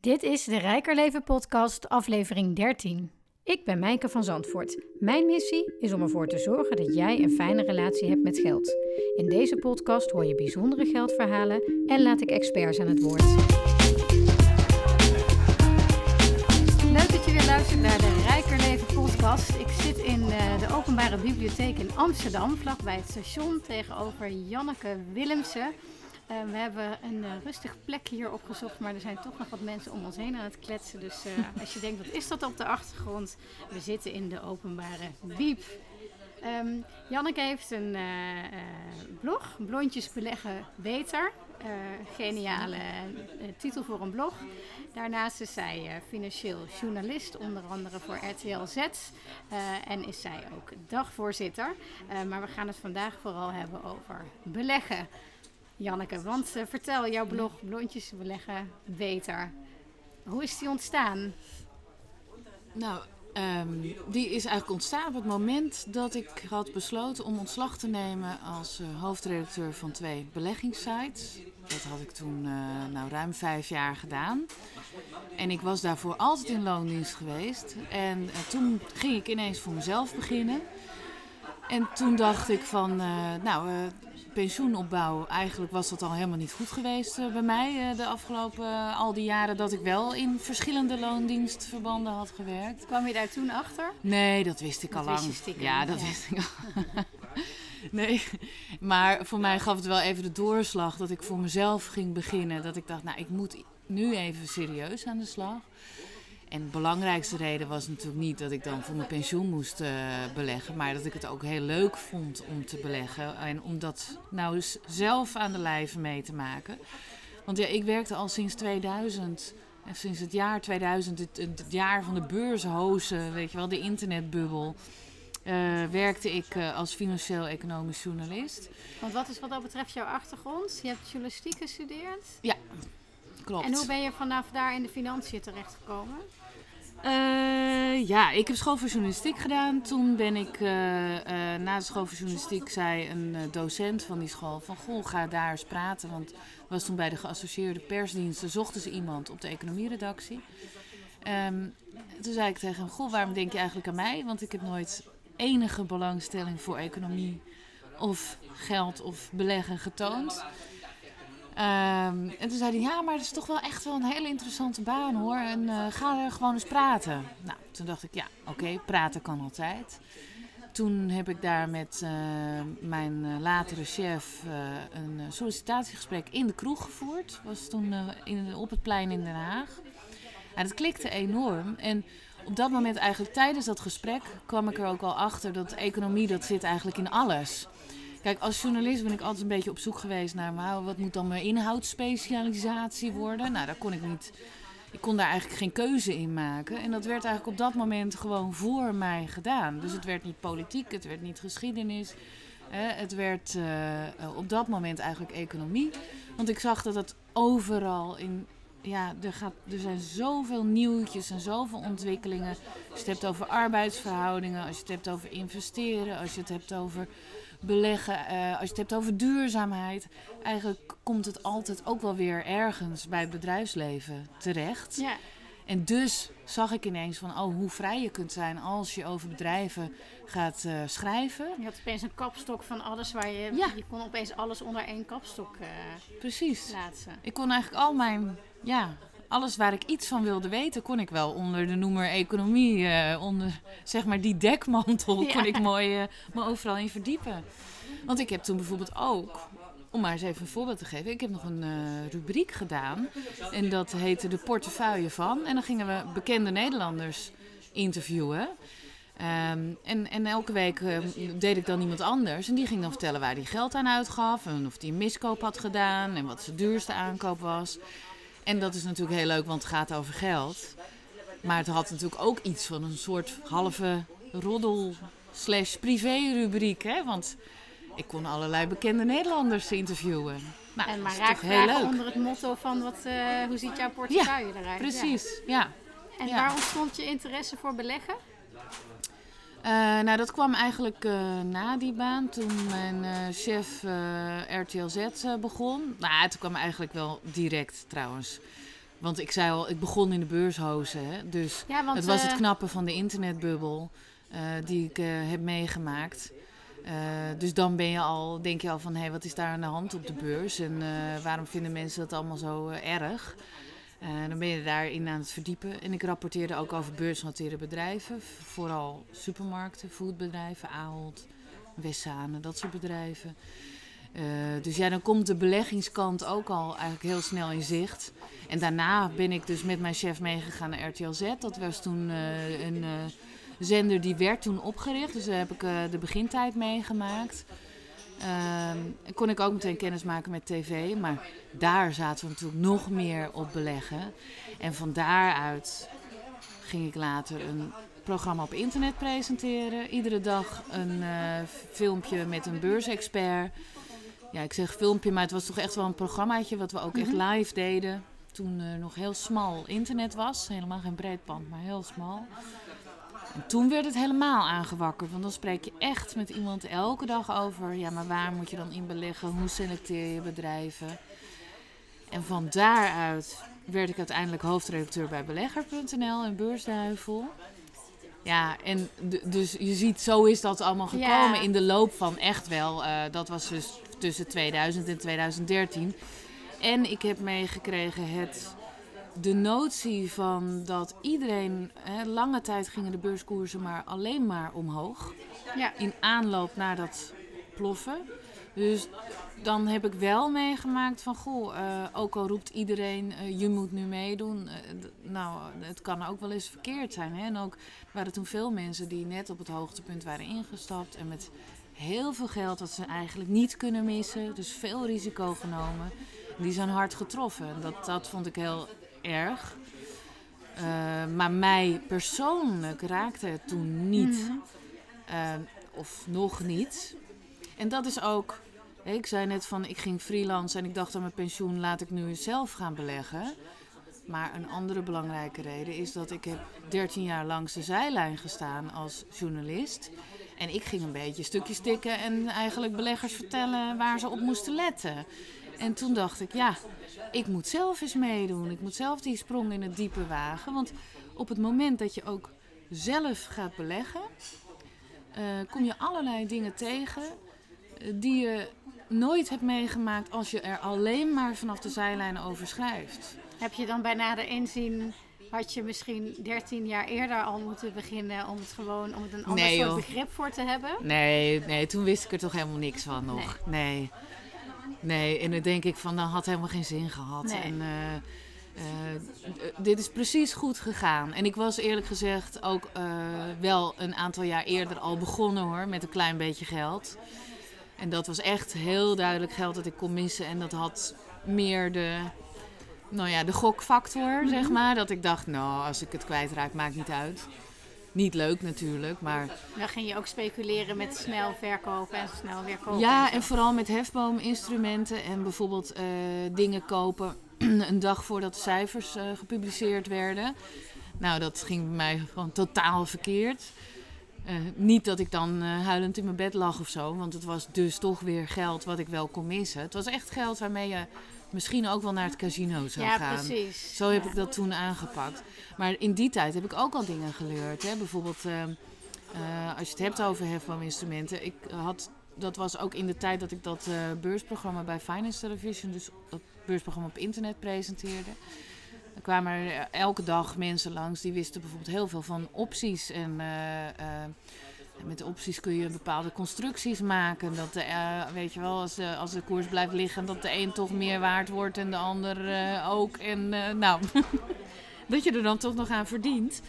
Dit is de Rijker Leven podcast, aflevering 13. Ik ben Mijke van Zandvoort. Mijn missie is om ervoor te zorgen dat jij een fijne relatie hebt met geld. In deze podcast hoor je bijzondere geldverhalen en laat ik experts aan het woord. Leuk dat je weer luistert naar de Rijker Leven podcast. Ik zit in eh, de openbare bibliotheek in Amsterdam, vlakbij het station, tegenover Janneke Willemsen. Uh, we hebben een uh, rustig plekje hier opgezocht, maar er zijn toch nog wat mensen om ons heen aan het kletsen. Dus uh, als je denkt, wat is dat op de achtergrond? We zitten in de openbare biep. Um, Janneke heeft een blog, Blondjes beleggen beter. geniale titel voor een blog. Daarnaast is zij financieel journalist, onder andere voor RTL Z. en is zij ook dagvoorzitter. maar we gaan het vandaag vooral hebben over beleggen. Janneke, want uh, vertel jouw blog Blondjes beleggen beter. Hoe is die ontstaan? Nou, um, die is eigenlijk ontstaan op het moment dat ik had besloten om ontslag te nemen als uh, hoofdredacteur van twee beleggingssites. Dat had ik toen uh, nou, ruim vijf jaar gedaan. En ik was daarvoor altijd in loondienst geweest. En toen ging ik ineens voor mezelf beginnen. En toen dacht ik van, nou, pensioenopbouw, eigenlijk was dat al helemaal niet goed geweest uh, bij mij uh, de afgelopen uh, al die jaren dat ik wel in verschillende loondienstverbanden had gewerkt. Kwam je daar toen achter? Nee, dat wist ik dat al lang. Ja, dat ja. wist ik al. nee, maar voor mij gaf het wel even de doorslag dat ik voor mezelf ging beginnen. Dat ik dacht, nou, ik moet nu even serieus aan de slag. En de belangrijkste reden was natuurlijk niet dat ik dan voor mijn pensioen moest uh, beleggen, maar dat ik het ook heel leuk vond om te beleggen en om dat nou eens zelf aan de lijve mee te maken. Want ja, ik werkte al sinds 2000, en sinds het jaar 2000, het, het jaar van de beurshozen, weet je wel, de internetbubbel. Uh, werkte ik uh, als financieel-economisch journalist. Want wat is wat dat betreft jouw achtergrond? Je hebt journalistiek gestudeerd? Ja, klopt. En hoe ben je vanaf daar in de financiën terechtgekomen? Uh, ja, ik heb school voor journalistiek gedaan. Toen ben ik uh, uh, na de school voor journalistiek zei een docent van die school van goh, ga daar eens praten. Want was toen bij de geassocieerde persdiensten zochten ze iemand op de economieredactie. Um, toen zei ik tegen hem, goh, waarom denk je eigenlijk aan mij? Want ik heb nooit enige belangstelling voor economie of geld of beleggen getoond. Um, en toen zei hij, ja, maar het is toch wel echt wel een hele interessante baan hoor. En uh, ga er gewoon eens praten. Nou, toen dacht ik, ja, oké, praten kan altijd. Toen heb ik daar met uh, mijn uh, latere chef een sollicitatiegesprek in de kroeg gevoerd. Was toen in, op het plein in Den Haag. En dat klikte enorm. En op dat moment eigenlijk tijdens dat gesprek kwam ik er ook al achter dat economie, dat zit eigenlijk in alles. Kijk, als journalist ben ik altijd een beetje op zoek geweest naar wat moet dan mijn inhoudsspecialisatie worden. Nou, daar kon ik niet. Ik kon daar eigenlijk geen keuze in maken. En dat werd eigenlijk op dat moment gewoon voor mij gedaan. Dus het werd niet politiek, het werd niet geschiedenis. het werd uh, op dat moment eigenlijk economie. Want ik zag dat het overal in. Ja, er, gaat, er zijn zoveel nieuwtjes en zoveel ontwikkelingen. Als je het hebt over arbeidsverhoudingen, als je het hebt over investeren, als je het hebt over beleggen, uh, als je het hebt over duurzaamheid, eigenlijk komt het altijd ook wel weer ergens bij het bedrijfsleven terecht. Ja. En dus zag ik ineens van, oh, hoe vrij je kunt zijn als je over bedrijven gaat uh, schrijven. Je had opeens een kapstok van alles waar je... Ja. Je kon opeens alles onder één kapstok uh, Precies. plaatsen. Ik kon eigenlijk al mijn ja, alles waar ik iets van wilde weten, kon ik wel onder de noemer economie, uh, onder zeg maar die dekmantel, ja. kon ik mooi uh, me overal in verdiepen. Want ik heb toen bijvoorbeeld ook, om maar eens even een voorbeeld te geven, ik heb nog een uh, rubriek gedaan en dat heette de portefeuille van. En dan gingen we bekende Nederlanders interviewen. Um, en, en elke week uh, deed ik dan iemand anders. En die ging dan vertellen waar hij geld aan uitgaf. En of hij een miskoop had gedaan. En wat zijn duurste aankoop was. En dat is natuurlijk heel leuk, want het gaat over geld. Maar het had natuurlijk ook iets van een soort halve roddel slash privé rubriek. Hè? Want ik kon allerlei bekende Nederlanders interviewen. Nou, en maar raak heel leuk. onder het motto van wat, uh, hoe ziet jouw portefeuille ja, eruit? Precies, ja. ja. En ja. waar ontstond je interesse voor beleggen? Uh, nou, dat kwam eigenlijk uh, na die baan, toen mijn uh, chef RTL Z begon. Nou, toen kwam eigenlijk wel direct trouwens. Want ik zei al, ik begon in de beurshozen. Hè? Dus Ja, want het was het eh, knappe van de internetbubbel eh, die ik eh, heb meegemaakt. Eh, dus dan ben je al, denk je al van, hé, wat is daar aan de hand op de beurs? En eh, waarom vinden mensen dat allemaal zo eh, erg? Eh, dan ben je daarin aan het verdiepen. En ik rapporteerde ook over beursgenoteerde bedrijven. Vooral supermarkten, foodbedrijven, Ahold, Westzane, dat soort bedrijven. Eh, dus ja, dan komt de beleggingskant ook al eigenlijk heel snel in zicht. En daarna ben ik dus met mijn chef meegegaan naar RTL Z. Dat was toen eh, een zender die werd toen opgericht. Dus daar heb ik de begintijd meegemaakt. Ehm, kon ik ook meteen kennis maken met tv. Maar daar zaten we natuurlijk nog meer op beleggen. En van daaruit ging ik later een programma op internet presenteren. Iedere dag een eh, filmpje met een beursexpert. Ja, ik zeg filmpje, maar het was toch echt wel een programmaatje wat we ook echt Mhm. live deden. Toen er nog heel smal internet was. Helemaal geen breedband, maar heel smal. En toen werd het helemaal aangewakkerd. Want dan spreek je echt met iemand elke dag over. Ja, maar waar moet je dan in beleggen? Hoe selecteer je bedrijven? En van daaruit werd ik uiteindelijk hoofdredacteur bij belegger.nl en Beursduivel. Ja, en dus je ziet, zo is dat allemaal gekomen Ja. in de loop van echt wel. eh, dat was dus tussen 2000 en 2013. En ik heb meegekregen het, de notie van dat iedereen... Hè, lange tijd gingen de beurskoersen maar alleen maar omhoog. Ja. In aanloop naar dat ploffen. Dus dan heb ik wel meegemaakt van... Goh, eh, ook al roept iedereen, eh, je moet nu meedoen. eh, nou, het kan ook wel eens verkeerd zijn. Hè? En ook waren toen veel mensen die net op het hoogtepunt waren ingestapt. En met heel veel geld dat ze eigenlijk niet kunnen missen. Dus veel risico genomen. Die zijn hard getroffen. En Dat, dat vond ik heel erg. Eh, maar mij persoonlijk raakte het toen niet. Mhm. Eh, of nog niet. En dat is ook. Ik zei net van ik ging freelance en ik dacht aan mijn pensioen laat ik nu zelf gaan beleggen. Maar een andere belangrijke reden is dat ik heb 13 jaar langs de zijlijn gestaan als journalist. En ik ging een beetje stukjes tikken en eigenlijk beleggers vertellen waar ze op moesten letten. En toen dacht ik, ja, ik moet zelf eens meedoen. Ik moet zelf die sprong in het diepe wagen. Want op het moment dat je ook zelf gaat beleggen, eh, kom je allerlei dingen tegen eh, die je nooit hebt meegemaakt als je er alleen maar vanaf de zijlijn over schrijft. Heb je dan bij nader inzien, had je misschien 13 jaar eerder al moeten beginnen om het gewoon om het een ander Nee, soort begrip voor te hebben? Nee, nee, toen wist ik er toch helemaal niks van nog. Nee. Nee, en dan denk ik van, dat had helemaal geen zin gehad. Nee. En eh, eh, dit is precies goed gegaan. En ik was eerlijk gezegd ook eh, wel een aantal jaar eerder al begonnen hoor, met een klein beetje geld. En dat was echt heel duidelijk geld dat ik kon missen. En dat had meer de, nou ja, de gokfactor, zeg maar. Dat ik dacht, nou, als ik het kwijtraak, maakt niet uit. Niet leuk natuurlijk, maar Dan ging je ook speculeren met snel verkopen en snel weer kopen. ja, en vooral met hefboominstrumenten en bijvoorbeeld eh, dingen kopen een dag voordat de cijfers eh, gepubliceerd werden. Nou, dat ging bij mij gewoon totaal verkeerd. Eh, niet dat ik dan huilend in mijn bed lag of zo, want het was dus toch weer geld wat ik wel kon missen. Het was echt geld waarmee je misschien ook wel naar het casino zou ja, gaan. precies. Zo heb Ja. ik dat toen aangepakt. Maar in die tijd heb ik ook al dingen geleerd. Hè? Bijvoorbeeld, eh, eh, als je het hebt over hefboominstrumenten. Ik had, dat was ook in de tijd dat ik dat eh, beursprogramma bij Finance Television, dus dat beursprogramma op internet presenteerde. Er kwamen er elke dag mensen langs die wisten bijvoorbeeld heel veel van opties. En eh, met opties kun je bepaalde constructies maken. Dat de, eh, weet je wel, als de, als de koers blijft liggen, dat de een toch meer waard wordt en de ander eh, ook. En eh, nou, dat je er dan toch nog aan verdient.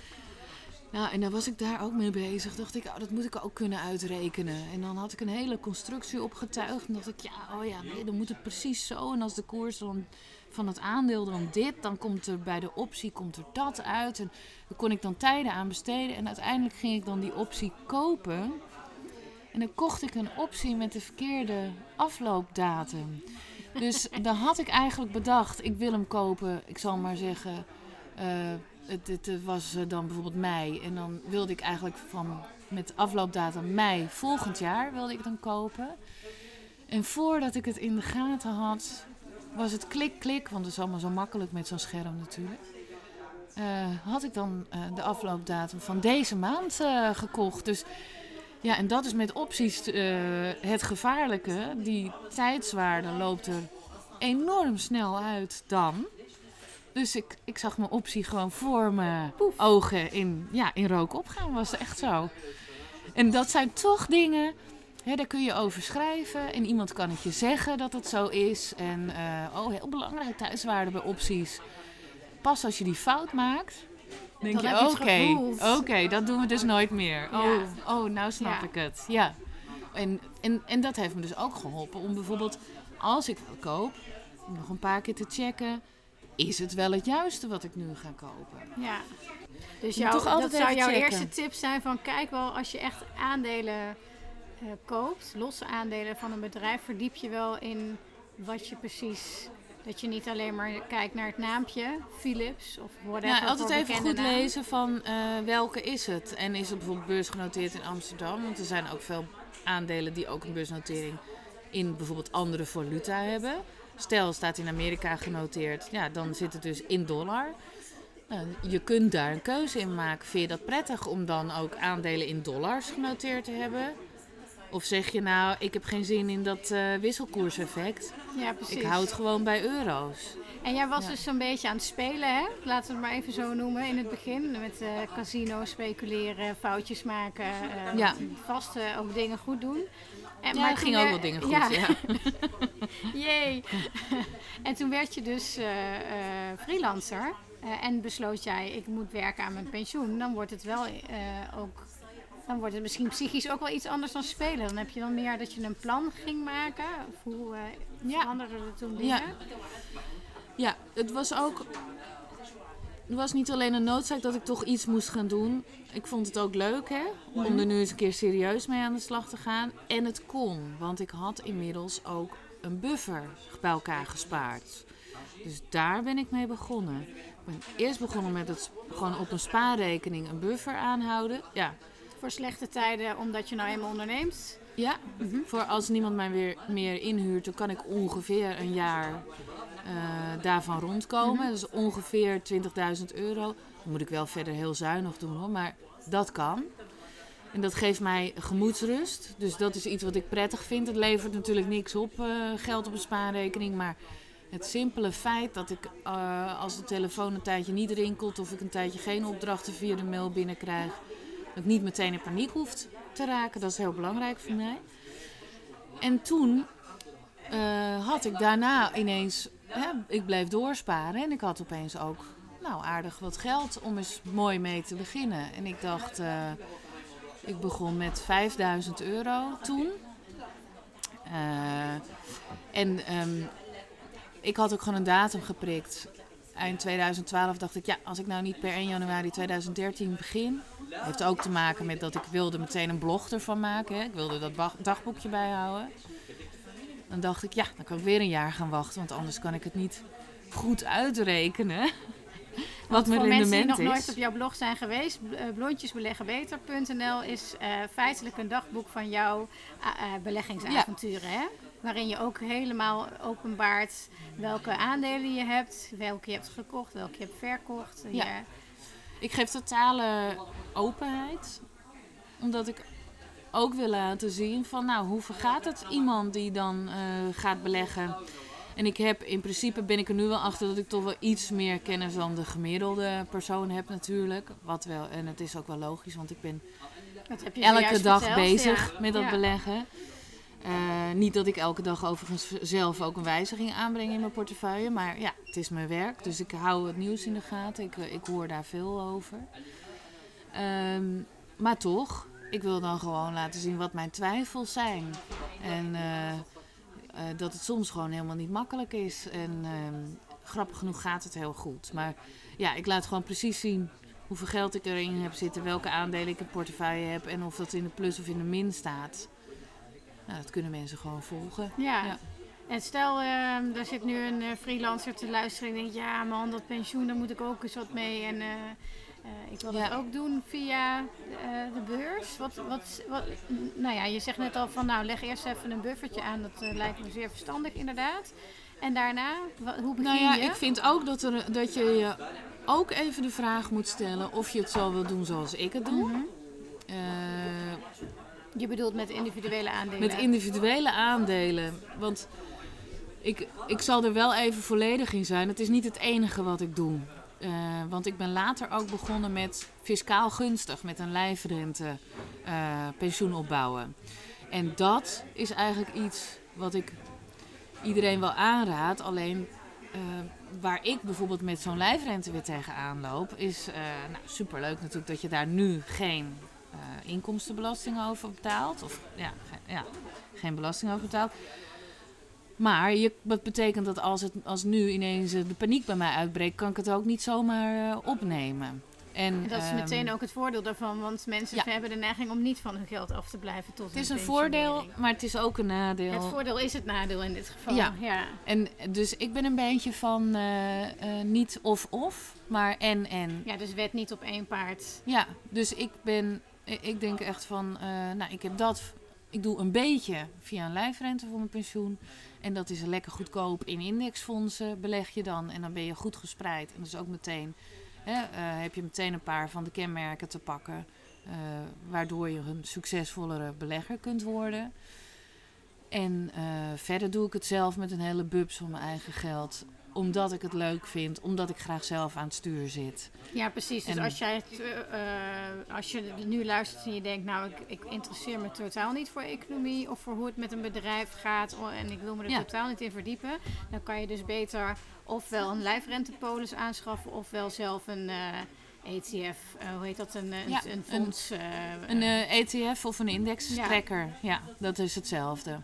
Nou, en dan was ik daar ook mee bezig. Dacht ik, oh, dat moet ik ook kunnen uitrekenen. En dan had ik een hele constructie opgetuigd. En dacht ik, ja, oh ja, nee, dan moet het precies zo. En als de koers dan van het aandeel dan dit, dan komt er bij de optie komt er dat uit. En daar kon ik dan tijden aan besteden. En uiteindelijk ging ik dan die optie kopen. En dan kocht ik een optie met de verkeerde afloopdatum. Dus dan had ik eigenlijk bedacht, ik wil hem kopen, ik zal maar zeggen, eh, het, het, was eh, dan bijvoorbeeld mei. En dan wilde ik eigenlijk van met afloopdatum mei volgend jaar wilde ik dan kopen. En voordat ik het in de gaten had, was het klik, klik, want het is allemaal zo makkelijk met zo'n scherm natuurlijk. Eh, had ik dan eh, de afloopdatum van deze maand gekocht. Dus ja, en dat is met opties het gevaarlijke. Die tijdswaarde loopt er enorm snel uit dan. Dus ik, ik zag mijn optie gewoon voor mijn ogen in, ja, in rook opgaan. Was echt zo. En dat zijn toch dingen, hè, daar kun je over schrijven. En iemand kan het je zeggen dat het zo is. En eh, oh, heel belangrijk, tijdswaarde bij opties. Pas als je die fout maakt, denk Dan je, oké, oké, dat doen we dus nooit meer. Ja. Oh, oh, nou snap Ja. ik het. Ja. En, en, en dat heeft me dus ook geholpen om bijvoorbeeld, als ik wat koop, nog een paar keer te checken. Is het wel het juiste wat ik nu ga kopen? Ja. Dus jouw, toch altijd dat zou jouw checken. eerste tip zijn van kijk wel als je echt aandelen eh, koopt, losse aandelen van een bedrijf, verdiep je wel in wat je precies. Dat je niet alleen maar kijkt naar het naampje, Philips of whatever. Ja, altijd voor even goed naam. lezen van eh, welke is het. En is het bijvoorbeeld beursgenoteerd in Amsterdam? Want er zijn ook veel aandelen die ook een beursnotering in bijvoorbeeld andere valuta hebben. Stel, staat in Amerika genoteerd, ja, dan zit het dus in dollar. Nou, je kunt daar een keuze in maken. Vind je dat prettig om dan ook aandelen in dollars genoteerd te hebben? Of zeg je nou, ik heb geen zin in dat eh, wisselkoerseffect. Ja, precies. Ik hou het gewoon bij euro's. En jij was Ja. dus zo'n beetje aan het spelen, hè? Laten we het maar even zo noemen in het begin. Met eh casino speculeren, foutjes maken, eh, Ja. vast eh, ook dingen goed doen. En, Ja, toen ging ook wel dingen goed, Ja, ja. Jee. en toen werd je dus eh, eh, freelancer. eh, en besloot jij, ik moet werken aan mijn pensioen. Dan wordt het wel ook... Dan wordt het misschien psychisch ook wel iets anders dan spelen. Dan heb je dan meer dat je een plan ging maken. Of hoe Ja. veranderde er toen dingen? Ja. Ja, het was ook. Was niet alleen een noodzaak dat ik toch iets moest gaan doen. Ik vond het ook leuk, hè? Om er nu eens een keer serieus mee aan de slag te gaan. En het kon, want ik had inmiddels ook een buffer bij elkaar gespaard. Dus daar ben ik mee begonnen. Ik ben eerst begonnen met het gewoon op een spaarrekening een buffer aanhouden. Ja, Voor slechte tijden, omdat je nou eenmaal onderneemt. ja, voor als niemand mij weer meer inhuurt, dan kan ik ongeveer een jaar daarvan rondkomen. Dat is ongeveer 20.000 euro. Dan moet ik wel verder heel zuinig doen hoor, maar dat kan. En dat geeft mij gemoedsrust. Dus dat is iets wat ik prettig vind. Het levert natuurlijk niks op, eh, geld op een spaarrekening. Maar het simpele feit dat ik eh, als de telefoon een tijdje niet rinkelt... of ik een tijdje geen opdrachten via de mail binnenkrijg... dat ik niet meteen in paniek hoef te raken, dat is heel belangrijk voor mij. En toen eh, had ik daarna ineens... Ik bleef doorsparen en ik had opeens ook nou, aardig wat geld om eens mooi mee te beginnen. En ik dacht... eh, ik begon met 5000 euro toen. Eh, en ehm, ik had ook gewoon een datum geprikt. Eind 2012 dacht ik, ja, als ik nou niet per 1 januari 2013 begin. Heeft ook te maken met dat ik wilde meteen een blog ervan maken. Hè. Ik wilde dat dagboekje bijhouden. Dan dacht ik, ja, dan kan ik weer een jaar gaan wachten. Want anders kan ik het niet goed uitrekenen. Wat mijn voor mensen die nog is. nooit op jouw blog zijn geweest, eh, blondjesbeleggenbeter.nl is eh, feitelijk een dagboek van jouw eh, beleggingsavonturen. Hè? Waarin je ook helemaal openbaart welke aandelen je hebt, welke je hebt gekocht, welke je hebt verkocht. Ja. Je- Ik geef totale openheid. Omdat ik ook wil laten zien van nou, hoe vergaat het iemand die dan eh, gaat beleggen. En ik heb in principe ben ik er nu wel achter dat ik toch wel iets meer kennis dan de gemiddelde persoon heb natuurlijk. Wat wel, en het is ook wel logisch, want ik ben elke dag verteld, bezig ja. met dat Ja. beleggen. Eh, niet dat ik elke dag overigens zelf ook een wijziging aanbreng in mijn portefeuille. Maar ja, het is mijn werk. Dus ik hou het nieuws in de gaten. Ik, eh, ik hoor daar veel over. Ehm, maar toch, ik wil dan gewoon laten zien wat mijn twijfels zijn. En eh, eh, dat het soms gewoon helemaal niet makkelijk is. En ehm, grappig genoeg gaat het heel goed. Maar ja, ik laat gewoon precies zien hoeveel geld ik erin heb zitten, welke aandelen ik in portefeuille heb en of dat in de plus of in de min staat. Nou, dat kunnen mensen gewoon volgen. Ja. Ja. En stel, ehm er zit nu een eh, freelancer te luisteren en denkt, ja man, dat pensioen, daar moet ik ook eens wat mee. En eh, ik wil dat ook doen via eh, de beurs. Wat, wat, wat, nou ja, je zegt net al van, nou leg eerst even een buffertje aan. Dat eh, lijkt me zeer verstandig inderdaad. En daarna, hoe begin Nou ja, je? ik vind ook dat, er, dat je je ook even de vraag moet stellen of je het zo wil doen zoals ik het doe. Mhm. Je bedoelt met individuele aandelen. met individuele aandelen. Want ik, ik zal er wel even volledig in zijn. Het is niet het enige wat ik doe. Eh, want ik ben later ook begonnen met fiscaal gunstig, met een lijfrente eh, pensioen opbouwen. En dat is eigenlijk iets wat ik iedereen wel aanraad. Alleen eh, waar ik bijvoorbeeld met zo'n lijfrente weer tegenaan loop, is nou, superleuk natuurlijk dat je daar nu geen inkomstenbelasting over betaalt. Of ja, ja, geen belasting over betaalt. Maar je, wat betekent dat als, het, als nu ineens eh, de paniek bij mij uitbreekt, kan ik het ook niet zomaar eh, opnemen. En, En dat is ehm, meteen ook het voordeel daarvan, want mensen ja. hebben de neiging om niet van hun geld af te blijven tot Het is een voordeel, maar het is ook een nadeel. Het voordeel is het nadeel in dit geval. Ja. ja. En dus ik ben een beetje van eh, niet of-of, maar en-en. Ja, dus wet niet op één paard. Ja, dus ik ben, ik denk echt van, nou, ik heb dat, ik doe een beetje via een lijfrente voor mijn pensioen. En dat is lekker goedkoop in indexfondsen beleg je dan. En dan ben je goed gespreid. En dat is ook meteen, hè, eh, heb je meteen een paar van de kenmerken te pakken. eh, waardoor je een succesvollere belegger kunt worden. En eh, verder doe ik het zelf met een hele bubs van mijn eigen geld. Omdat ik het leuk vind, omdat ik graag zelf aan het stuur zit. Ja, precies. Dus als, jij het, eh, als je nu luistert en je denkt, nou, ik, ik interesseer me totaal niet voor economie of voor hoe het met een bedrijf gaat en ik wil me er Ja. totaal niet in verdiepen, dan kan je dus beter ofwel een lijfrentepolis aanschaffen ofwel zelf een eh, ETF, eh, hoe heet dat, een, Ja, fonds. Een ETF of een indextrekker, ja. dat is hetzelfde.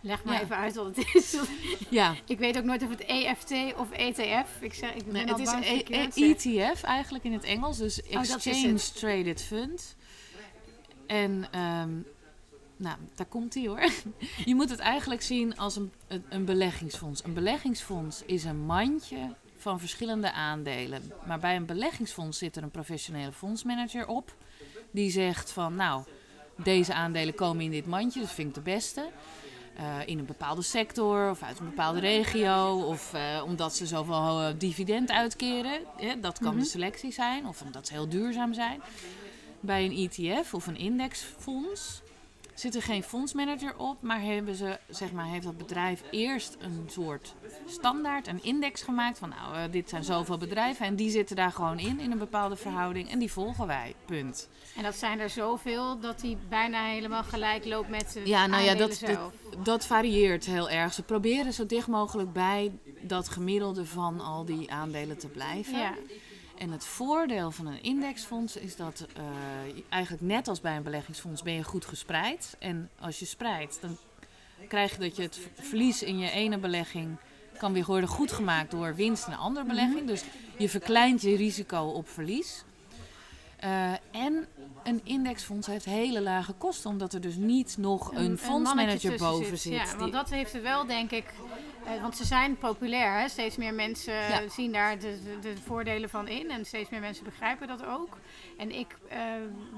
Leg maar ja. even uit wat het is. Ja, ik weet ook nooit of het EFT of ETF. Ik zeg, ik nee, het is een ik E-. ETF eigenlijk in het Engels, dus is Exchange. Traded Fund. En ehm, nou, daar komt ie hoor. Je moet het eigenlijk zien als een, een, een beleggingsfonds. Een beleggingsfonds is een mandje van verschillende aandelen. Maar bij een beleggingsfonds zit er een professionele fondsmanager op. Die zegt van nou, deze aandelen komen in dit mandje, dat vind ik de beste. Eh, in een bepaalde sector of uit een bepaalde regio. Of eh, omdat ze zoveel eh, dividend uitkeren. Dat kan Mhm. de selectie zijn. Of omdat ze heel duurzaam zijn. Bij een ETF of een indexfonds zit er geen fondsmanager op. Maar, hebben ze, zeg maar heeft dat bedrijf eerst een soort standaard, een index gemaakt. Van nou, eh, dit zijn zoveel bedrijven. En die zitten daar gewoon in, in een bepaalde verhouding. En die volgen wij. Punt. En dat zijn er zoveel dat die bijna helemaal gelijk loopt met de Ja, nou ja, dat, dat, dat varieert heel erg. Ze proberen zo dicht mogelijk bij dat gemiddelde van al die aandelen te blijven. Ja. En het voordeel van een indexfonds is dat eh, eigenlijk net als bij een beleggingsfonds ben je goed gespreid. En als je spreidt, dan krijg je dat je het verlies in je ene belegging kan weer worden goedgemaakt door winst in een andere belegging. Dus je verkleint je risico op verlies. Eh, en een indexfonds heeft hele lage kosten, omdat er dus niet nog een, fondsmanager boven zit. Ja, want dat heeft er wel, denk ik. eh, want ze zijn populair. Hè? Steeds meer mensen Ja. zien daar de, de, de voordelen van in. En steeds meer mensen begrijpen dat ook. En ik eh,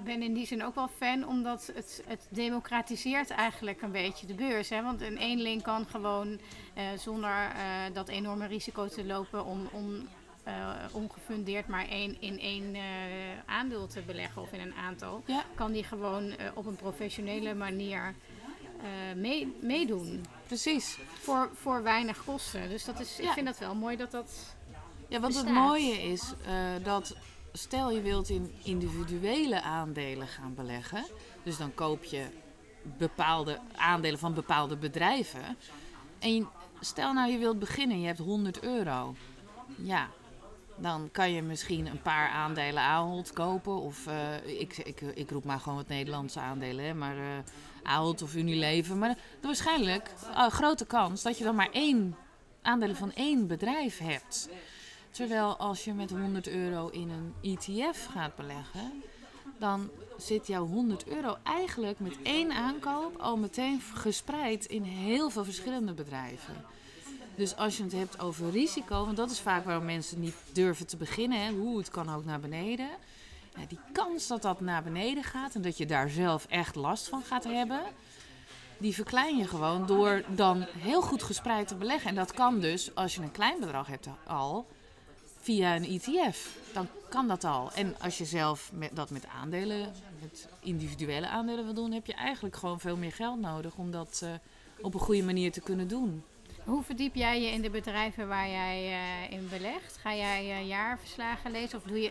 ben in die zin ook wel fan, omdat het, het democratiseert eigenlijk een beetje de beurs. Hè? Want een eenling kan gewoon zonder dat enorme risico te lopen om. om ongefundeerd maar één, in één eh, aandeel te beleggen of in een aantal Ja. kan die gewoon eh, op een professionele manier eh, mee, meedoen. Precies. Voor, voor weinig kosten. Dus dat is, ik Ja. vind dat wel mooi dat dat... Ja, want het mooie is eh, dat stel je wilt in individuele aandelen gaan beleggen, dus dan koop je bepaalde aandelen van bepaalde bedrijven. En je- stel nou je wilt beginnen, je hebt 100 euro. Ja, dan kan je misschien een paar aandelen Ahold kopen. Of eh, ik, ik, ik roep maar gewoon wat Nederlandse aandelen, hè, maar eh Ahold of Unilever. Maar waarschijnlijk een grote kans dat je dan maar één aandelen van één bedrijf hebt. Terwijl als je met 100 euro in een ETF gaat beleggen, dan zit jouw 100 euro eigenlijk met één aankoop al meteen gespreid in heel veel verschillende bedrijven. Dus als je het hebt over risico, want dat is vaak waarom mensen niet durven te beginnen, hè, hoe het kan ook naar beneden. Ja, die kans dat dat naar beneden gaat en dat je daar zelf echt last van gaat hebben, die verklein je gewoon door dan heel goed gespreid te beleggen. En dat kan dus, als je een klein bedrag hebt al, via een ETF. Dan kan dat al. En als je zelf met, dat met aandelen, met individuele aandelen wil doen, heb je eigenlijk gewoon veel meer geld nodig om dat uh, op een goede manier te kunnen doen. Hoe verdiep jij je in de bedrijven waar jij uh, in belegt? Ga jij uh, jaarverslagen lezen of doe je,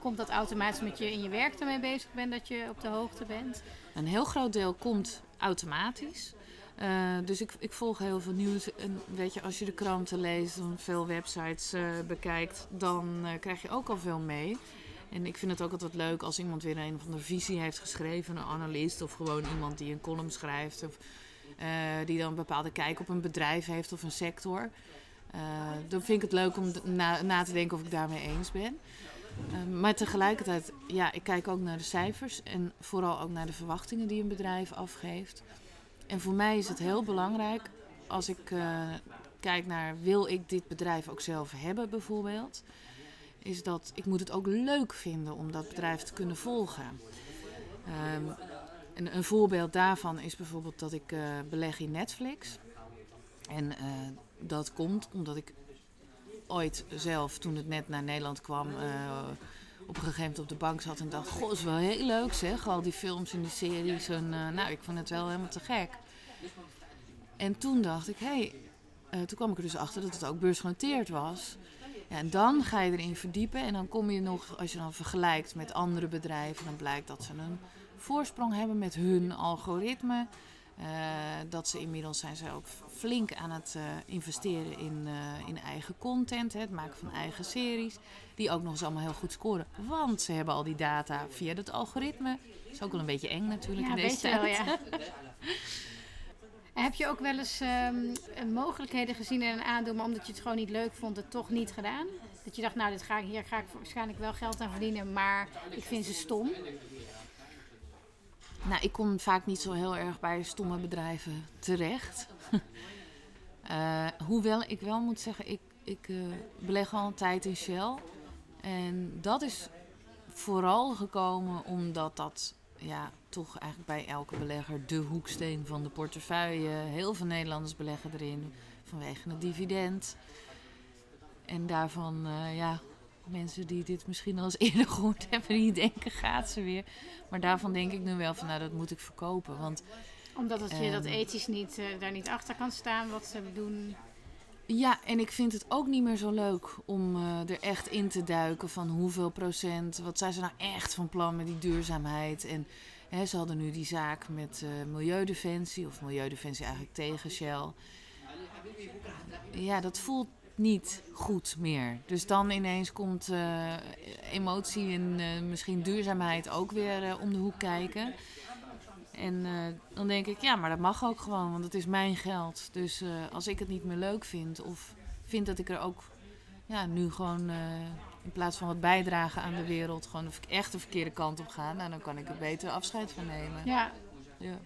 komt dat automatisch met je in je werk ermee bezig bent dat je op de hoogte bent? Een heel groot deel komt automatisch. Uh, dus ik, ik, volg heel veel nieuws. En weet je, als je de kranten leest en veel websites bekijkt, dan krijg je ook al veel mee. En ik vind het ook altijd leuk als iemand weer een van de visie heeft geschreven, een analist of gewoon iemand die een column schrijft. Of die dan een bepaalde kijk op een bedrijf heeft of een sector. dan vind ik het leuk om na, na, te denken of ik daarmee eens ben. maar tegelijkertijd, ja, ik kijk ook naar de cijfers en vooral ook naar de verwachtingen die een bedrijf afgeeft. En voor mij is het heel belangrijk als ik uh, kijk naar wil ik dit bedrijf ook zelf hebben bijvoorbeeld, is dat ik moet het ook leuk vinden om dat bedrijf te kunnen volgen. Um, een, een, voorbeeld daarvan is bijvoorbeeld dat ik uh, beleg in Netflix. En uh, dat komt omdat ik ooit zelf, toen het net naar Nederland kwam, op een gegeven moment op de bank zat en dacht: Goh, is wel heel leuk zeg, al die films en die series. En, uh, nou, ik vond het wel helemaal te gek. En toen dacht ik: hé, hey, uh, toen kwam ik er dus achter dat het ook beursgenoteerd was. En dan ga je erin verdiepen en dan kom je nog, als je dan vergelijkt met andere bedrijven, dan blijkt dat ze een voorsprong hebben met hun algoritme. Uh, dat ze inmiddels zijn ze ook flink aan het uh, investeren in, uh, in eigen content, hè, het maken van eigen series, die ook nog eens allemaal heel goed scoren. Want ze hebben al die data via het algoritme. Dat is ook wel een beetje eng natuurlijk ja, in deze tijd. Wel, ja. Heb je ook wel eens um, mogelijkheden gezien en aandoen, maar omdat je het gewoon niet leuk vond, het toch niet gedaan? Dat je dacht, nou, dit ga ik, hier ga ik waarschijnlijk wel geld aan verdienen, maar ik vind ze stom. Nou, ik kom vaak niet zo heel erg bij stomme bedrijven terecht. uh, hoewel ik wel moet zeggen, ik, ik uh, beleg al een tijd in Shell. En dat is vooral gekomen omdat dat ja, toch eigenlijk bij elke belegger de hoeksteen van de portefeuille. Heel veel Nederlanders beleggen erin vanwege het dividend. En daarvan, uh, ja, mensen die dit misschien al eens eerder gehoord hebben, die denken, gaat ze weer. Maar daarvan denk ik nu wel van, nou, dat moet ik verkopen. Want, Omdat het je dat ehm, ethisch niet, uh, daar niet achter kan staan wat ze doen. Ja, en ik vind het ook niet meer zo leuk om uh, er echt in te duiken van hoeveel procent, wat zijn ze nou echt van plan met die duurzaamheid. En hè, ze hadden nu die zaak met uh, Milieudefensie, of Milieudefensie eigenlijk tegen Shell. Ja, dat voelt niet goed meer. Dus dan ineens komt uh, emotie en uh, misschien duurzaamheid ook weer uh, om de hoek kijken. En dan denk ik, ja, maar dat mag ook gewoon, want het is mijn geld. Dus als ik het niet meer leuk vind of vind dat ik er ook ja, nu gewoon in plaats van wat bijdragen aan de wereld, gewoon echt de verkeerde kant op ga, nou, dan kan ik er beter afscheid van nemen. Ja. ja.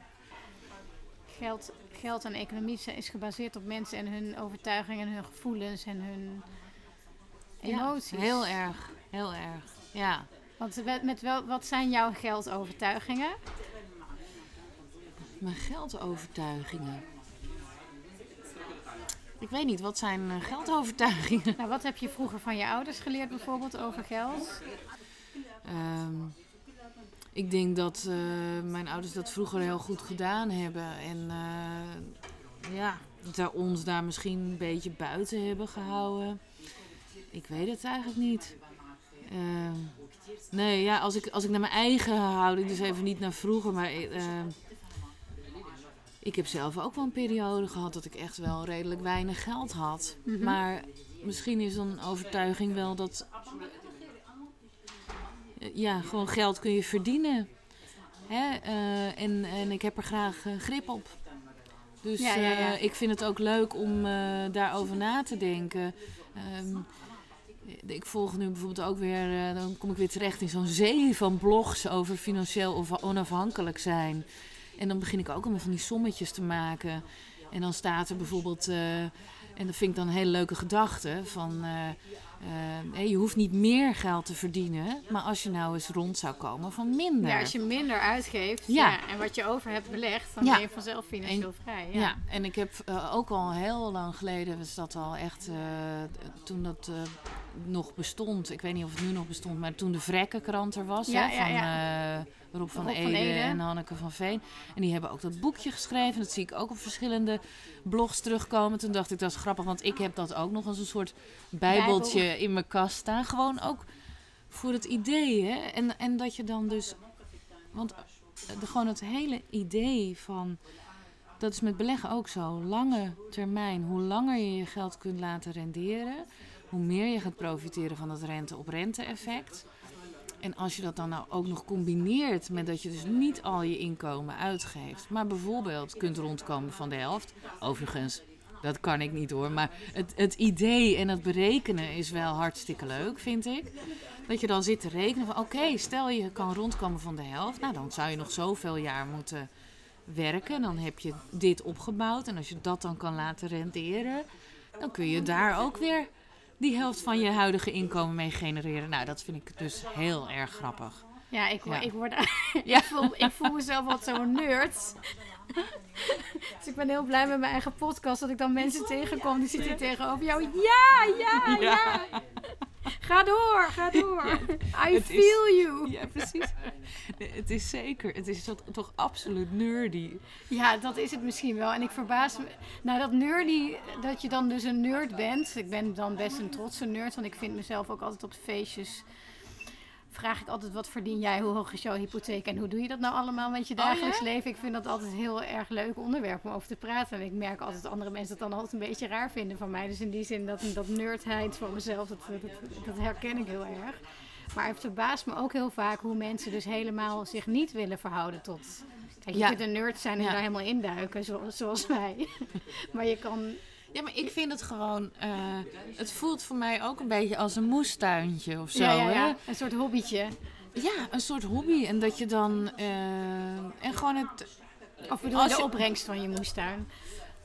Geld geld en economie is gebaseerd op mensen en hun overtuigingen en hun gevoelens en hun emoties. Ja, heel erg, heel erg. Ja. Want met wel, wat zijn jouw geldovertuigingen? Mijn geldovertuigingen. Ik weet niet, wat zijn uh, geldovertuigingen? Nou, wat heb je vroeger van je ouders geleerd bijvoorbeeld over geld? Um, ik denk dat uh, mijn ouders dat vroeger heel goed gedaan hebben. En uh, ja, daar ons daar misschien een beetje buiten hebben gehouden. Ik weet het eigenlijk niet. Uh, nee, ja, als ik, als ik naar mijn eigen houding, dus even niet naar vroeger, maar ik heb zelf ook wel een periode gehad dat ik echt wel redelijk weinig geld had. Mm -hmm. Maar misschien is dan een overtuiging wel dat ja, gewoon geld kun je verdienen. Hè? Uh, en, en ik heb er graag uh, grip op. Dus ja, ja, ja. Uh, ik vind het ook leuk om daarover na te denken. Um, ik volg nu bijvoorbeeld ook weer, dan kom ik weer terecht in zo'n zee van blogs over financieel onafhankelijk zijn. En dan begin ik ook allemaal van die sommetjes te maken. En dan staat er bijvoorbeeld, en dat vind ik dan een hele leuke gedachte, van eh, je hoeft niet meer geld te verdienen, maar als je nou eens rond zou komen van minder. Ja, als je minder uitgeeft Ja. ja. en wat je over hebt belegd, dan Ja. ben je vanzelf financieel vrij. Ja. Ja. en ik heb eh, ook al heel lang geleden, was dat al echt, eh, toen dat eh, nog bestond, ik weet niet of het nu nog bestond, maar toen de Vrekkenkrant er was, Ja, hè, van ja. eh, Rob van, Rob van Ede, Ede. en Hanneke van Veen. En die hebben ook dat boekje geschreven, dat zie ik ook op verschillende blogs terugkomen. Toen dacht ik, dat is grappig, want ik heb dat ook nog als een soort bijbeltje in mijn kast staan. Gewoon ook voor het idee, hè. En, en dat je dan dus, want de, gewoon het hele idee van dat is met beleggen ook zo. Lange termijn, hoe langer je je geld kunt laten renderen, hoe meer je gaat profiteren van het rente-op-rente effect. En als je dat dan nou ook nog combineert met dat je dus niet al je inkomen uitgeeft, maar bijvoorbeeld kunt rondkomen van de helft. Overigens, dat kan ik niet hoor, maar het, het idee en het berekenen is wel hartstikke leuk, vind ik. Dat je dan zit te rekenen van oké, stel je kan rondkomen van de helft, nou dan zou je nog zoveel jaar moeten werken. Dan heb je dit opgebouwd. En als je dat dan kan laten renderen, dan kun je daar ook weer die helft van je huidige inkomen mee genereren. Nou, dat vind ik dus heel erg grappig. Ja, ik, Ja. ik, word, Ja. ik, voel, ik voel mezelf wat zo'n nerd. dus ik ben heel blij met mijn eigen podcast. Dat ik dan mensen tegenkom die zitten tegenover jou. Ja, ja, ja. Ga door, ga door. I is- feel you. Ja, precies. Het is zeker. Het is toch, toch absoluut nerdy. Ja, dat is het misschien wel. En ik verbaas me. Nou, dat nerdy, dat je dan dus een nerd bent. Ik ben dan best een trotse nerd, want ik vind mezelf ook altijd op feestjes. Vraag ik altijd, wat verdien jij? Hoe hoog is jouw hypotheek? En hoe doe je dat nou allemaal met je ja? dagelijks leven? Ik vind dat altijd een heel erg leuk onderwerp om over te praten. En ik merk altijd dat andere mensen dat dan altijd een beetje raar vinden van mij. Dus in die zin, dat, dat nerdheid van mezelf, dat, dat, dat herken ik heel erg. Maar het verbaast me ook heel vaak hoe mensen dus helemaal zich niet willen verhouden tot... Kijk, je Ja. kunt een nerd zijn en Ja. daar helemaal induiken, zoals, zoals wij. maar je kan... Ja, maar ik vind het gewoon... eh, het voelt voor mij ook een beetje als een moestuintje of zo. ja, ja, Hè? een soort hobbytje. Ja, een soort hobby. En dat je dan. eh, en gewoon het. Of bedoel je de opbrengst van je moestuin?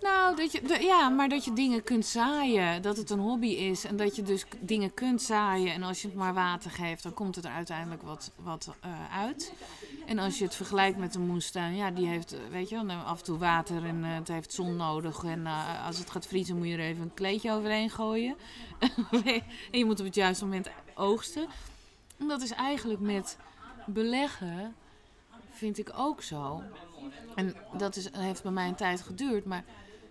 Nou, dat je, ja, maar dat je dingen kunt zaaien. Dat het een hobby is. En dat je dus dingen kunt zaaien. En als je het maar water geeft, dan komt het er uiteindelijk wat, wat eh, uit. En als je het vergelijkt met een moestuin, ja, die heeft, eh, weet je nou, af en toe water en eh, het heeft zon nodig. En als het gaat vriezen, moet je er even een kleedje overheen gooien. en je moet op het juiste moment oogsten. En dat is eigenlijk met beleggen, vind ik ook zo. En dat is, heeft bij mij een tijd geduurd, maar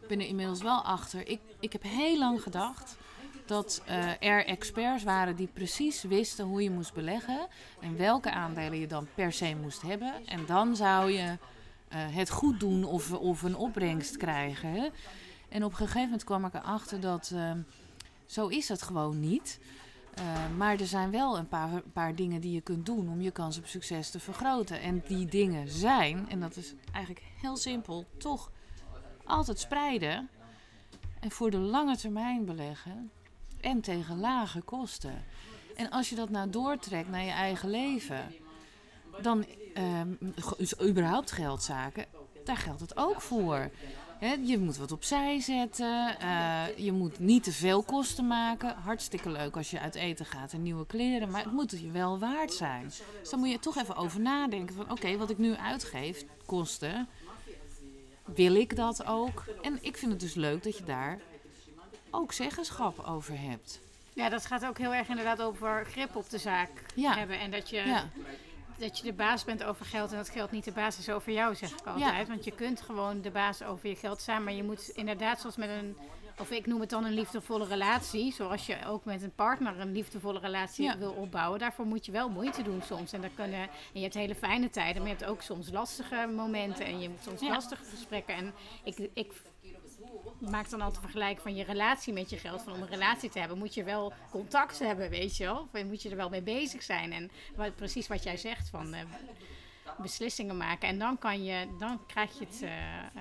ben er inmiddels wel achter. Ik, ik heb heel lang gedacht dat eh, er experts waren die precies wisten hoe je moest beleggen en welke aandelen je dan per se moest hebben. En dan zou je eh, het goed doen of, of een opbrengst krijgen. En op een gegeven moment kwam ik erachter dat eh, zo is het gewoon niet. Eh, maar er zijn wel een paar, paar dingen die je kunt doen om je kans op succes te vergroten. En die dingen zijn, en dat is eigenlijk heel simpel, toch altijd spreiden. En voor de lange termijn beleggen. En tegen lage kosten. En als je dat nou doortrekt naar je eigen leven, dan ehm, is überhaupt geldzaken, daar geldt het ook voor. Je moet wat opzij zetten. eh, je moet niet te veel kosten maken. Hartstikke leuk als je uit eten gaat en nieuwe kleren. Maar het moet je wel waard zijn. Dus dan moet je toch even over nadenken. Van oké, wat ik nu uitgeef, kosten. Wil ik dat ook? En ik vind het dus leuk dat je daar ook zeggenschap over hebt. Ja, dat gaat ook heel erg inderdaad over grip op de zaak Ja. hebben. En dat je, Ja, dat je de baas bent over geld en dat geld niet de baas is over jou, zeg ik altijd. Want je kunt gewoon de baas over je geld zijn, maar je moet inderdaad zoals met een... Of ik noem het dan een liefdevolle relatie. Zoals je ook met een partner een liefdevolle relatie Ja. wil opbouwen. Daarvoor moet je wel moeite doen soms. En, daar kunnen, en je hebt hele fijne tijden, maar je hebt ook soms lastige momenten. En je hebt soms Ja. lastige gesprekken. En ik, ik maak dan altijd vergelijk van je relatie met je geld. Van om een relatie te hebben moet je wel contact hebben, weet je wel. Of moet je er wel mee bezig zijn. En wat, precies wat jij zegt van eh, beslissingen maken. En dan, kan je, dan krijg je het... eh, eh,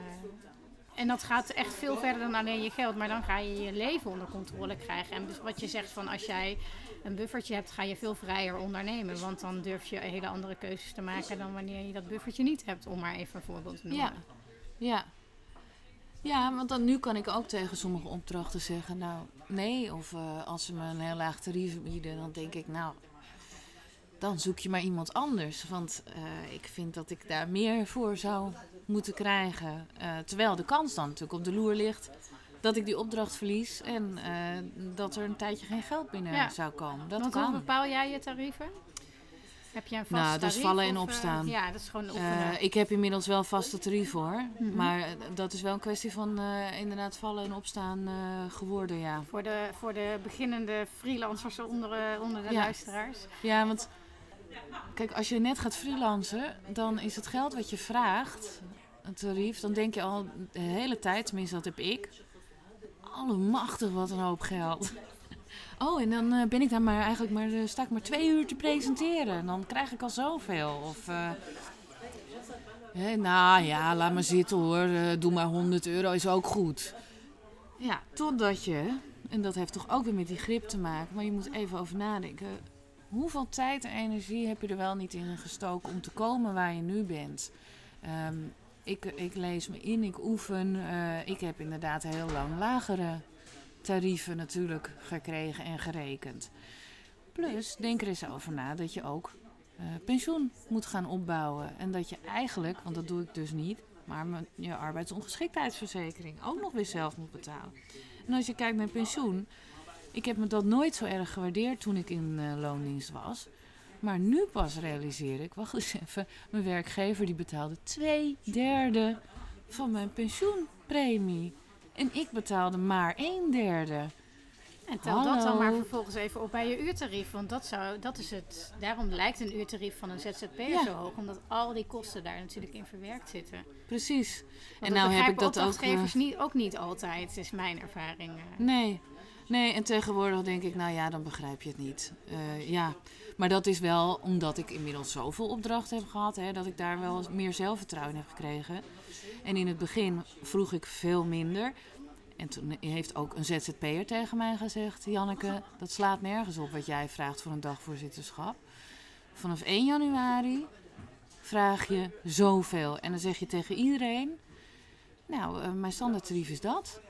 en dat gaat echt veel verder dan alleen je geld. Maar dan ga je je leven onder controle krijgen. En dus wat je zegt van als jij een buffertje hebt, ga je veel vrijer ondernemen. Want dan durf je hele andere keuzes te maken dan wanneer je dat buffertje niet hebt. Om maar even een voorbeeld te noemen. Ja. ja. Ja, want dan, nu kan ik ook tegen sommige opdrachten zeggen, nou nee. Of eh, als ze me een heel laag tarief bieden, dan denk ik, nou, dan zoek je maar iemand anders. Want eh, ik vind dat ik daar meer voor zou moeten krijgen. Eh, terwijl de kans dan natuurlijk op de loer ligt dat ik die opdracht verlies en dat er een tijdje geen geld binnen Ja. zou komen. Dat Want kan. hoe bepaal jij je tarieven? Heb je een vast Nou, dat is vallen en eh, opstaan. ja, dat is gewoon Eh, oefenen. ik heb inmiddels wel vaste tarieven hoor. Mhm. Maar eh, dat is wel een kwestie van eh, inderdaad vallen en opstaan eh, geworden, ja. voor, de, voor de beginnende freelancers onder, eh, onder de Ja. luisteraars. Ja, want kijk, als je net gaat freelancen, dan is het geld wat je vraagt, een tarief, dan denk je al de hele tijd, tenminste dat heb ik, allemachtig wat een hoop geld. Oh, en dan eh, ben ik daar maar eigenlijk maar, eh, sta ik maar twee uur te presenteren. En dan krijg ik al zoveel. Of, eh, nou ja, laat maar zitten hoor. doe maar 100 euro, is ook goed. Ja, totdat je, en dat heeft toch ook weer met die grip te maken, maar je moet even over nadenken. Hoeveel tijd en energie heb je er wel niet in gestoken om te komen waar je nu bent? Ehm, ik, ik lees me in, ik oefen. eh, ik heb inderdaad heel lang lagere tarieven natuurlijk gekregen en gerekend. Plus, denk er eens over na dat je ook eh, pensioen moet gaan opbouwen. En dat je eigenlijk, want dat doe ik dus niet, maar je arbeidsongeschiktheidsverzekering ook nog weer zelf moet betalen. En als je kijkt naar pensioen, ik heb me dat nooit zo erg gewaardeerd toen ik in eh, loondienst was. Maar nu pas realiseer ik, wacht eens even, mijn werkgever die betaalde twee derde van mijn pensioenpremie. En ik betaalde maar een derde. En tel dat dan maar vervolgens even op bij je uurtarief. Want dat, zou, dat is het. Daarom lijkt een uurtarief van een ZZP'er Ja. zo hoog. Omdat al die kosten daar natuurlijk in verwerkt zitten. Precies. Want en nou heb ik dat ook. eh, niet, ook niet altijd, is mijn ervaring. eh. Nee. Nee, en tegenwoordig denk ik, nou ja, dan begrijp je het niet. Eh, ja, maar dat is wel omdat ik inmiddels zoveel opdrachten heb gehad, hè, dat ik daar wel meer zelfvertrouwen heb gekregen. En in het begin vroeg ik veel minder. En toen heeft ook een ZZP'er tegen mij gezegd, Janneke, dat slaat nergens op wat jij vraagt voor een dagvoorzitterschap. Vanaf 1 januari vraag je zoveel. En dan zeg je tegen iedereen, nou, eh, mijn standaardtarief is dat.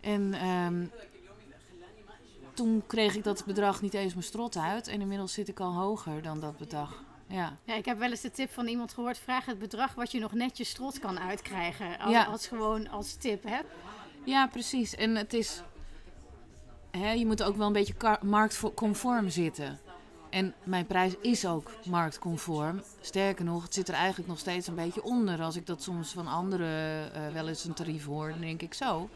En ehm, toen kreeg ik dat bedrag niet eens mijn strot uit. En inmiddels zit ik al hoger dan dat bedrag. Ja, Ja, ik heb wel eens de tip van iemand gehoord: vraag het bedrag wat je nog net je strot kan uitkrijgen. Als, Ja. als gewoon als tip, hè? ja precies. En het is... Hè, je moet ook wel een beetje marktconform zitten. En mijn prijs is ook marktconform. Sterker nog, het zit er eigenlijk nog steeds een beetje onder. Als ik dat soms van anderen eh, wel eens een tarief hoor, dan denk ik zo.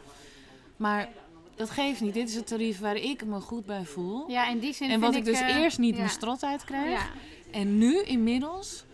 Maar dat geeft niet. Dit is het tarief waar ik me goed bij voel. Ja, in die zin. en wat vind ik dus eh, eerst niet ja. mijn strot uitkrijg. Ja. En nu inmiddels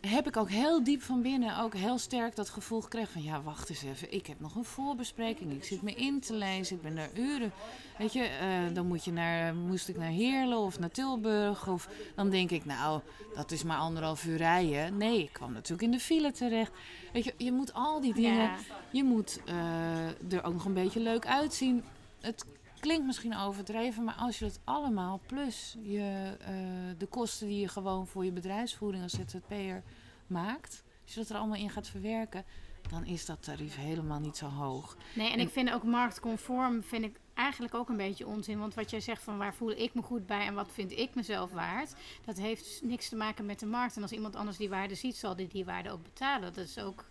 heb ik ook heel diep van binnen ook heel sterk dat gevoel gekregen van ja, wacht eens even, ik heb nog een voorbespreking, ik zit me in te lezen, ik ben daar uren. Weet je, eh, dan moet je naar, moest ik naar Heerlen of naar Tilburg of dan denk ik nou, dat is maar anderhalf uur rijden. Nee, ik kwam natuurlijk in de file terecht. Weet je, je moet al die dingen, Ja. je moet eh, er ook nog een beetje leuk uitzien. Het klinkt misschien overdreven, maar als je dat allemaal plus je, eh, de kosten die je gewoon voor je bedrijfsvoering als ZZP'er maakt, als je dat er allemaal in gaat verwerken, dan is dat tarief helemaal niet zo hoog. Nee, en En- ik vind ook marktconform vind ik eigenlijk ook een beetje onzin. Want wat jij zegt van waar voel ik me goed bij en wat vind ik mezelf waard, dat heeft niks te maken met de markt. En als iemand anders die waarde ziet, zal die die waarde ook betalen. Dat is ook,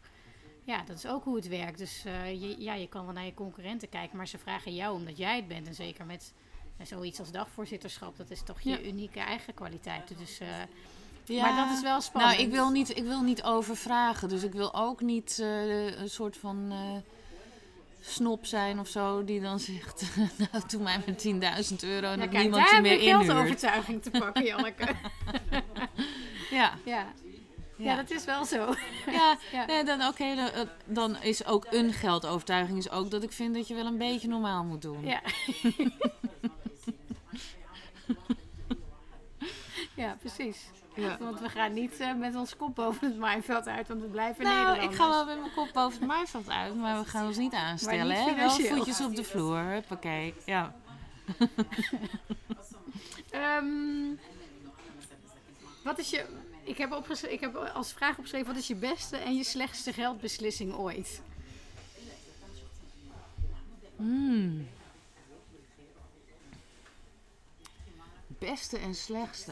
ja, dat is ook hoe het werkt. Dus eh, je, ja, je kan wel naar je concurrenten kijken, maar ze vragen jou omdat jij het bent. En zeker met zoiets als dagvoorzitterschap, dat is toch je Ja. unieke eigen kwaliteit. Dus, eh, Ja. Maar dat is wel spannend. Nou, ik wil niet, ik wil niet overvragen. Dus ik wil ook niet eh, een soort van snop zijn of zo die dan zegt, nou doe mij met 10.000 euro en Ja, dat kijk, niemand daar je meer heb je inhuurt. geldovertuiging te pakken, Janneke. Ja, ja. Ja. dat is wel zo. ja. Nee, dan, oké, dan, eh, dan is ook een geldovertuiging is ook dat ik vind dat je wel een beetje normaal moet doen. Ja. ja, precies. Ja. Want we gaan niet eh, met ons kop boven het maaiveld uit, want we blijven Nou, Nederlanders. ik ga wel met mijn kop boven het maaiveld uit, maar we gaan ons niet aanstellen. niet hè? Wel voetjes op de vloer, huppakee. Ja. Ehm, wat is je... Ik heb, ik heb als vraag opgeschreven, wat is je beste en je slechtste geldbeslissing ooit? Hmm. Beste en slechtste.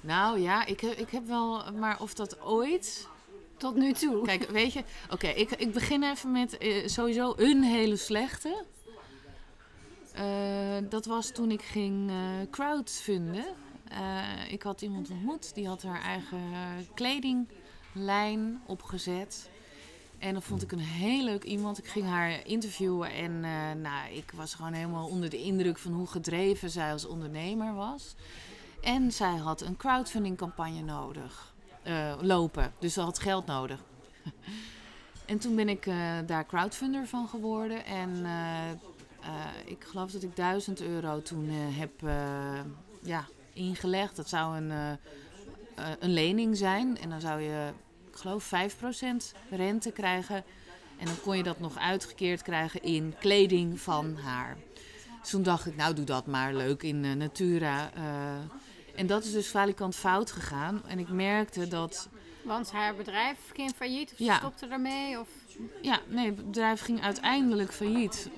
Nou ja, ik heb, ik heb wel, maar of dat ooit. Tot nu toe. Kijk, weet je, oké, ik, ik begin even met eh, sowieso een hele slechte. Eh, dat was toen ik ging eh crowdfunden. Eh, ik had iemand ontmoet, die had haar eigen kledinglijn opgezet. En dat vond ik een heel leuk iemand. Ik ging haar interviewen en eh, nou, ik was gewoon helemaal onder de indruk van hoe gedreven zij als ondernemer was. En zij had een crowdfunding campagne nodig, eh, lopen. Dus ze had geld nodig. en toen ben ik eh, daar crowdfunder van geworden. En eh, eh, ik geloof dat ik 1000 euro toen eh, heb eh, ja, ingelegd. Dat zou een, eh, eh, een lening zijn. En dan zou je, ik geloof, 5% rente krijgen. En dan kon je dat nog uitgekeerd krijgen in kleding van haar. Dus toen dacht ik, nou doe dat maar leuk in eh, Natura. en dat is dus valikant fout gegaan. En ik merkte dat Want haar bedrijf ging failliet of ze Ja. stopte ermee? Of... Ja, nee, het bedrijf ging uiteindelijk failliet.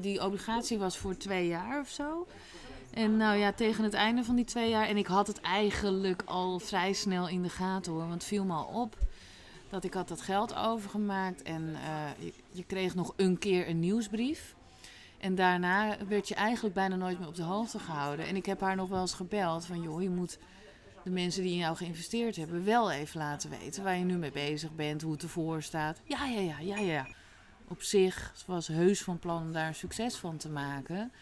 Die obligatie was voor twee jaar of zo. En nou ja, tegen het einde van die twee jaar. En ik had het eigenlijk al vrij snel in de gaten hoor. Want het viel me al op dat ik had dat geld overgemaakt. En eh, je, kreeg nog een keer een nieuwsbrief. En daarna werd je eigenlijk bijna nooit meer op de hoogte gehouden. En ik heb haar nog wel eens gebeld van joh, je moet de mensen die in jou geïnvesteerd hebben wel even laten weten waar je nu mee bezig bent, hoe het ervoor staat. Ja, ja, ja, ja, ja. Op zich was heus van plan om daar een succes van te maken.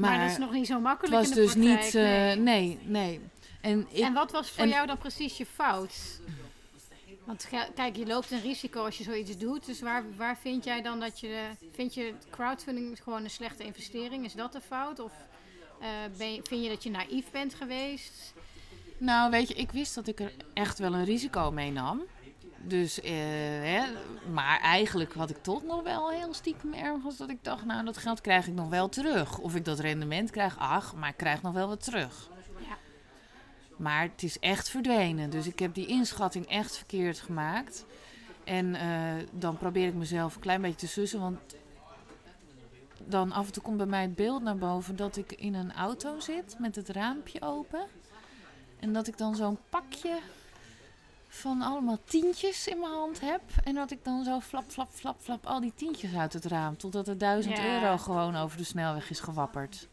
Maar, dat is nog niet zo het makkelijk was in de dus praktijk, niet. eh, nee. nee, nee. En ik, En wat was voor en- jou dan precies je fout? Want kijk, je loopt een risico als je zoiets doet. Dus waar, waar vind jij dan dat je... Vind je crowdfunding gewoon een slechte investering? Is dat de fout? Of eh, ben je, vind je dat je naïef bent geweest? Nou, weet je, ik wist dat ik er echt wel een risico mee nam. Dus, eh, hè, maar eigenlijk had ik toch nog wel heel stiekem ergens dat ik dacht, nou, dat geld krijg ik nog wel terug. Of ik dat rendement krijg, ach, maar ik krijg nog wel wat terug. Ja. Maar het is echt verdwenen. Dus ik heb die inschatting echt verkeerd gemaakt. En eh, dan probeer ik mezelf een klein beetje te sussen. Want dan af en toe komt bij mij het beeld naar boven dat ik in een auto zit met het raampje open. En dat ik dan zo'n pakje van allemaal tientjes in mijn hand heb. En dat ik dan zo flap, flap, flap, flap al die tientjes uit het raam. Totdat er duizend Ja. euro gewoon over de snelweg is gewapperd.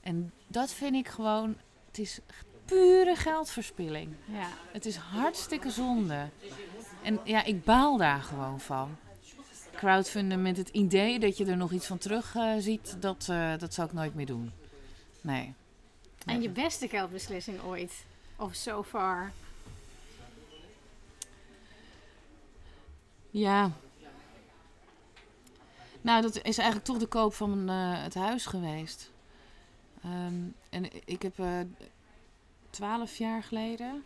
En dat vind ik gewoon... Het is pure geldverspilling. Ja. Het is hartstikke zonde. En ja, ik baal daar gewoon van. Crowdfunden met het idee dat je er nog iets van terug eh, ziet, dat, eh, dat zou ik nooit meer doen. Nee. En je beste geldbeslissing ooit? Of so far? Ja. Nou, dat is eigenlijk toch de koop van eh, het huis geweest. Ehm, en ik heb eh, twaalf jaar geleden,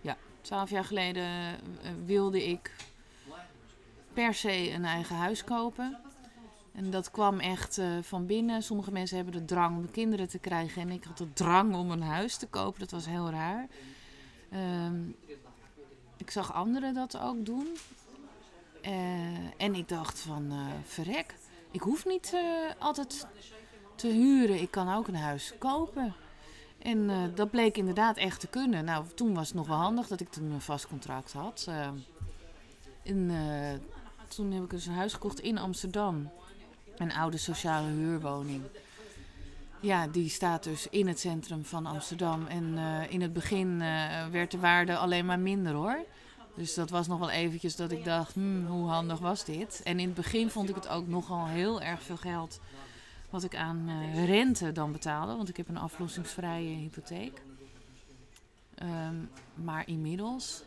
ja, twaalf jaar geleden eh, wilde ik per se een eigen huis kopen. En dat kwam echt van binnen. Sommige mensen hebben de drang om kinderen te krijgen. En ik had de drang om een huis te kopen. Dat was heel raar. Ehm, ik zag anderen dat ook doen. Eh, en ik dacht van, eh, verrek, ik hoef niet eh, altijd te huren. Ik kan ook een huis kopen. En dat bleek inderdaad echt te kunnen. Nou, toen was het nog wel handig dat ik toen een vast contract had. En toen heb ik dus een huis gekocht in Amsterdam. Een oude sociale huurwoning. Ja, die staat dus in het centrum van Amsterdam. En in het begin werd de waarde alleen maar minder hoor. Dus dat was nog wel eventjes dat ik dacht, hmm, hoe handig was dit? En in het begin vond ik het ook nogal heel erg veel geld wat ik aan eh, rente dan betaalde. Want ik heb een aflossingsvrije hypotheek. Ehm, maar inmiddels,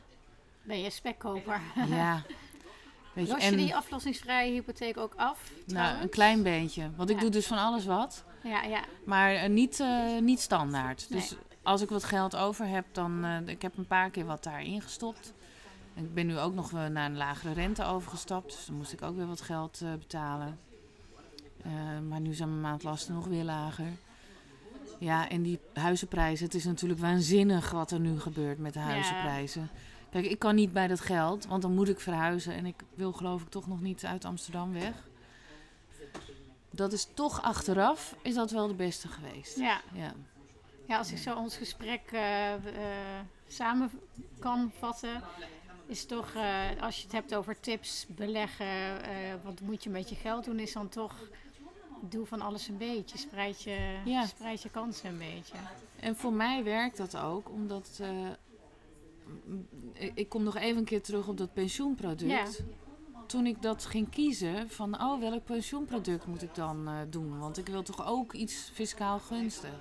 Ben je spekkoper? ja. Weet Los je en- die aflossingsvrije hypotheek ook af? Nou, een klein beetje. Want ik Ja. doe dus van alles wat. Ja, ja. Maar eh, niet, eh, niet standaard. Nee. Dus als ik wat geld over heb, dan... ik heb een paar keer wat daarin gestopt. Ik ben nu ook nog naar een lagere rente overgestapt. Dus dan moest ik ook weer wat geld eh, betalen. Eh, maar nu zijn mijn maandlasten nog weer lager. Ja, en die huizenprijzen. Het is natuurlijk waanzinnig wat er nu gebeurt met de Ja. huizenprijzen. Kijk, ik kan niet bij dat geld, want dan moet ik verhuizen. En ik wil geloof ik toch nog niet uit Amsterdam weg. dat is toch achteraf, is dat wel de beste geweest. Ja. Ja. Ja, als ik zo ons gesprek eh, samen kan vatten, is toch, eh, als je het hebt over tips, beleggen, eh, wat moet je met je geld doen, is dan toch, doe van alles een beetje. Spreid je, Ja. spreid je kansen een beetje. En voor mij werkt dat ook, omdat... eh, ik- kom nog even een keer terug op dat pensioenproduct. Toen ik dat ging kiezen, van oh, welk pensioenproduct moet ik dan doen? Want ik wil toch ook iets fiscaal gunstig.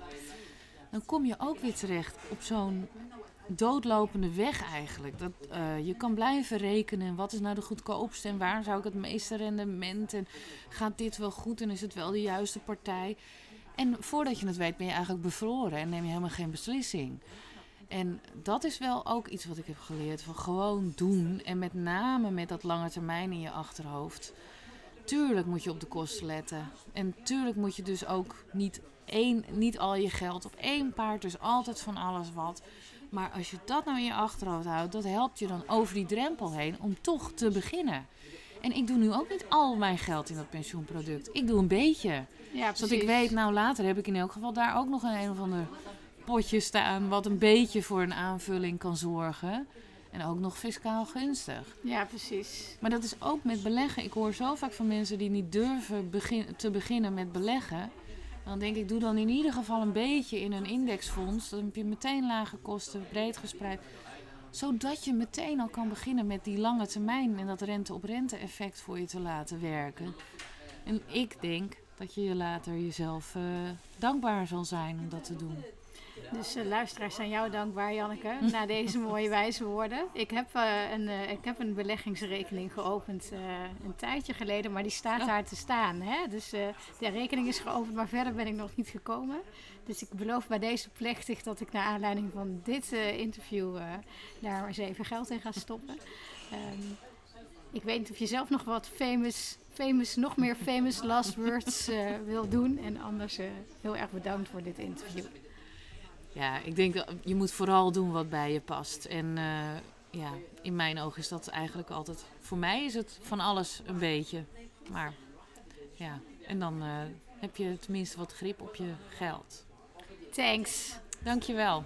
Dan kom je ook weer terecht op zo'n doodlopende weg eigenlijk. Dat, eh, je kan blijven rekenen, wat is nou de goedkoopste en waar zou ik het meeste rendement en gaat dit wel goed en is het wel de juiste partij? En voordat je het weet ben je eigenlijk bevroren en neem je helemaal geen beslissing. En dat is wel ook iets wat ik heb geleerd. Van gewoon doen. En met name met dat lange termijn in je achterhoofd. Tuurlijk moet je op de kosten letten. En tuurlijk moet je dus ook niet, één, niet al je geld op één paard. Dus altijd van alles wat. Maar als je dat nou in je achterhoofd houdt, dat helpt je dan over die drempel heen om toch te beginnen. En ik doe nu ook niet al mijn geld in dat pensioenproduct. Ik doe een beetje. Ja, Zodat ik weet, nou later heb ik in elk geval daar ook nog een, een of ander potje staan. Wat een beetje voor een aanvulling kan zorgen. En ook nog fiscaal gunstig. Ja, precies. Maar dat is ook met beleggen. Ik hoor zo vaak van mensen die niet durven begin, te beginnen met beleggen. Dan denk ik, doe dan in ieder geval een beetje in een indexfonds. Dan heb je meteen lage kosten, breed gespreid. Zodat je meteen al kan beginnen met die lange termijn en dat rente-op-rente effect voor je te laten werken. En ik denk dat je je later jezelf eh, dankbaar zal zijn om dat te doen. Dus eh, luisteraars zijn jou dankbaar, Janneke, na deze mooie wijze woorden. Ik heb, eh, een, eh, ik heb een beleggingsrekening geopend een tijdje geleden, maar die staat Oh. daar te staan. Hè? Dus de rekening is geopend, maar verder ben ik nog niet gekomen. Dus ik beloof bij deze plechtig dat ik naar aanleiding van dit interview daar eens even geld in ga stoppen. Ehm, ik weet niet of je zelf nog wat famous, famous nog meer famous last words wil doen. En anders heel erg bedankt voor dit interview. Ja, ik denk dat je moet vooral doen wat bij je past. En eh, ja, in mijn ogen is dat eigenlijk altijd. Voor mij is het van alles een beetje. Maar ja, en dan eh, heb je tenminste wat grip op je geld. Thanks. Dankjewel.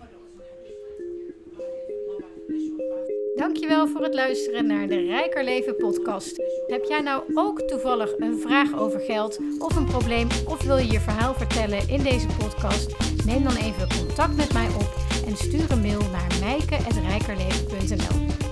Dankjewel voor het luisteren naar de Rijker Leven podcast. Heb jij nou ook toevallig een vraag over geld of een probleem of wil je je verhaal vertellen in deze podcast? Neem dan even contact met mij op en stuur een mail naar mijke.rijkerleven.nl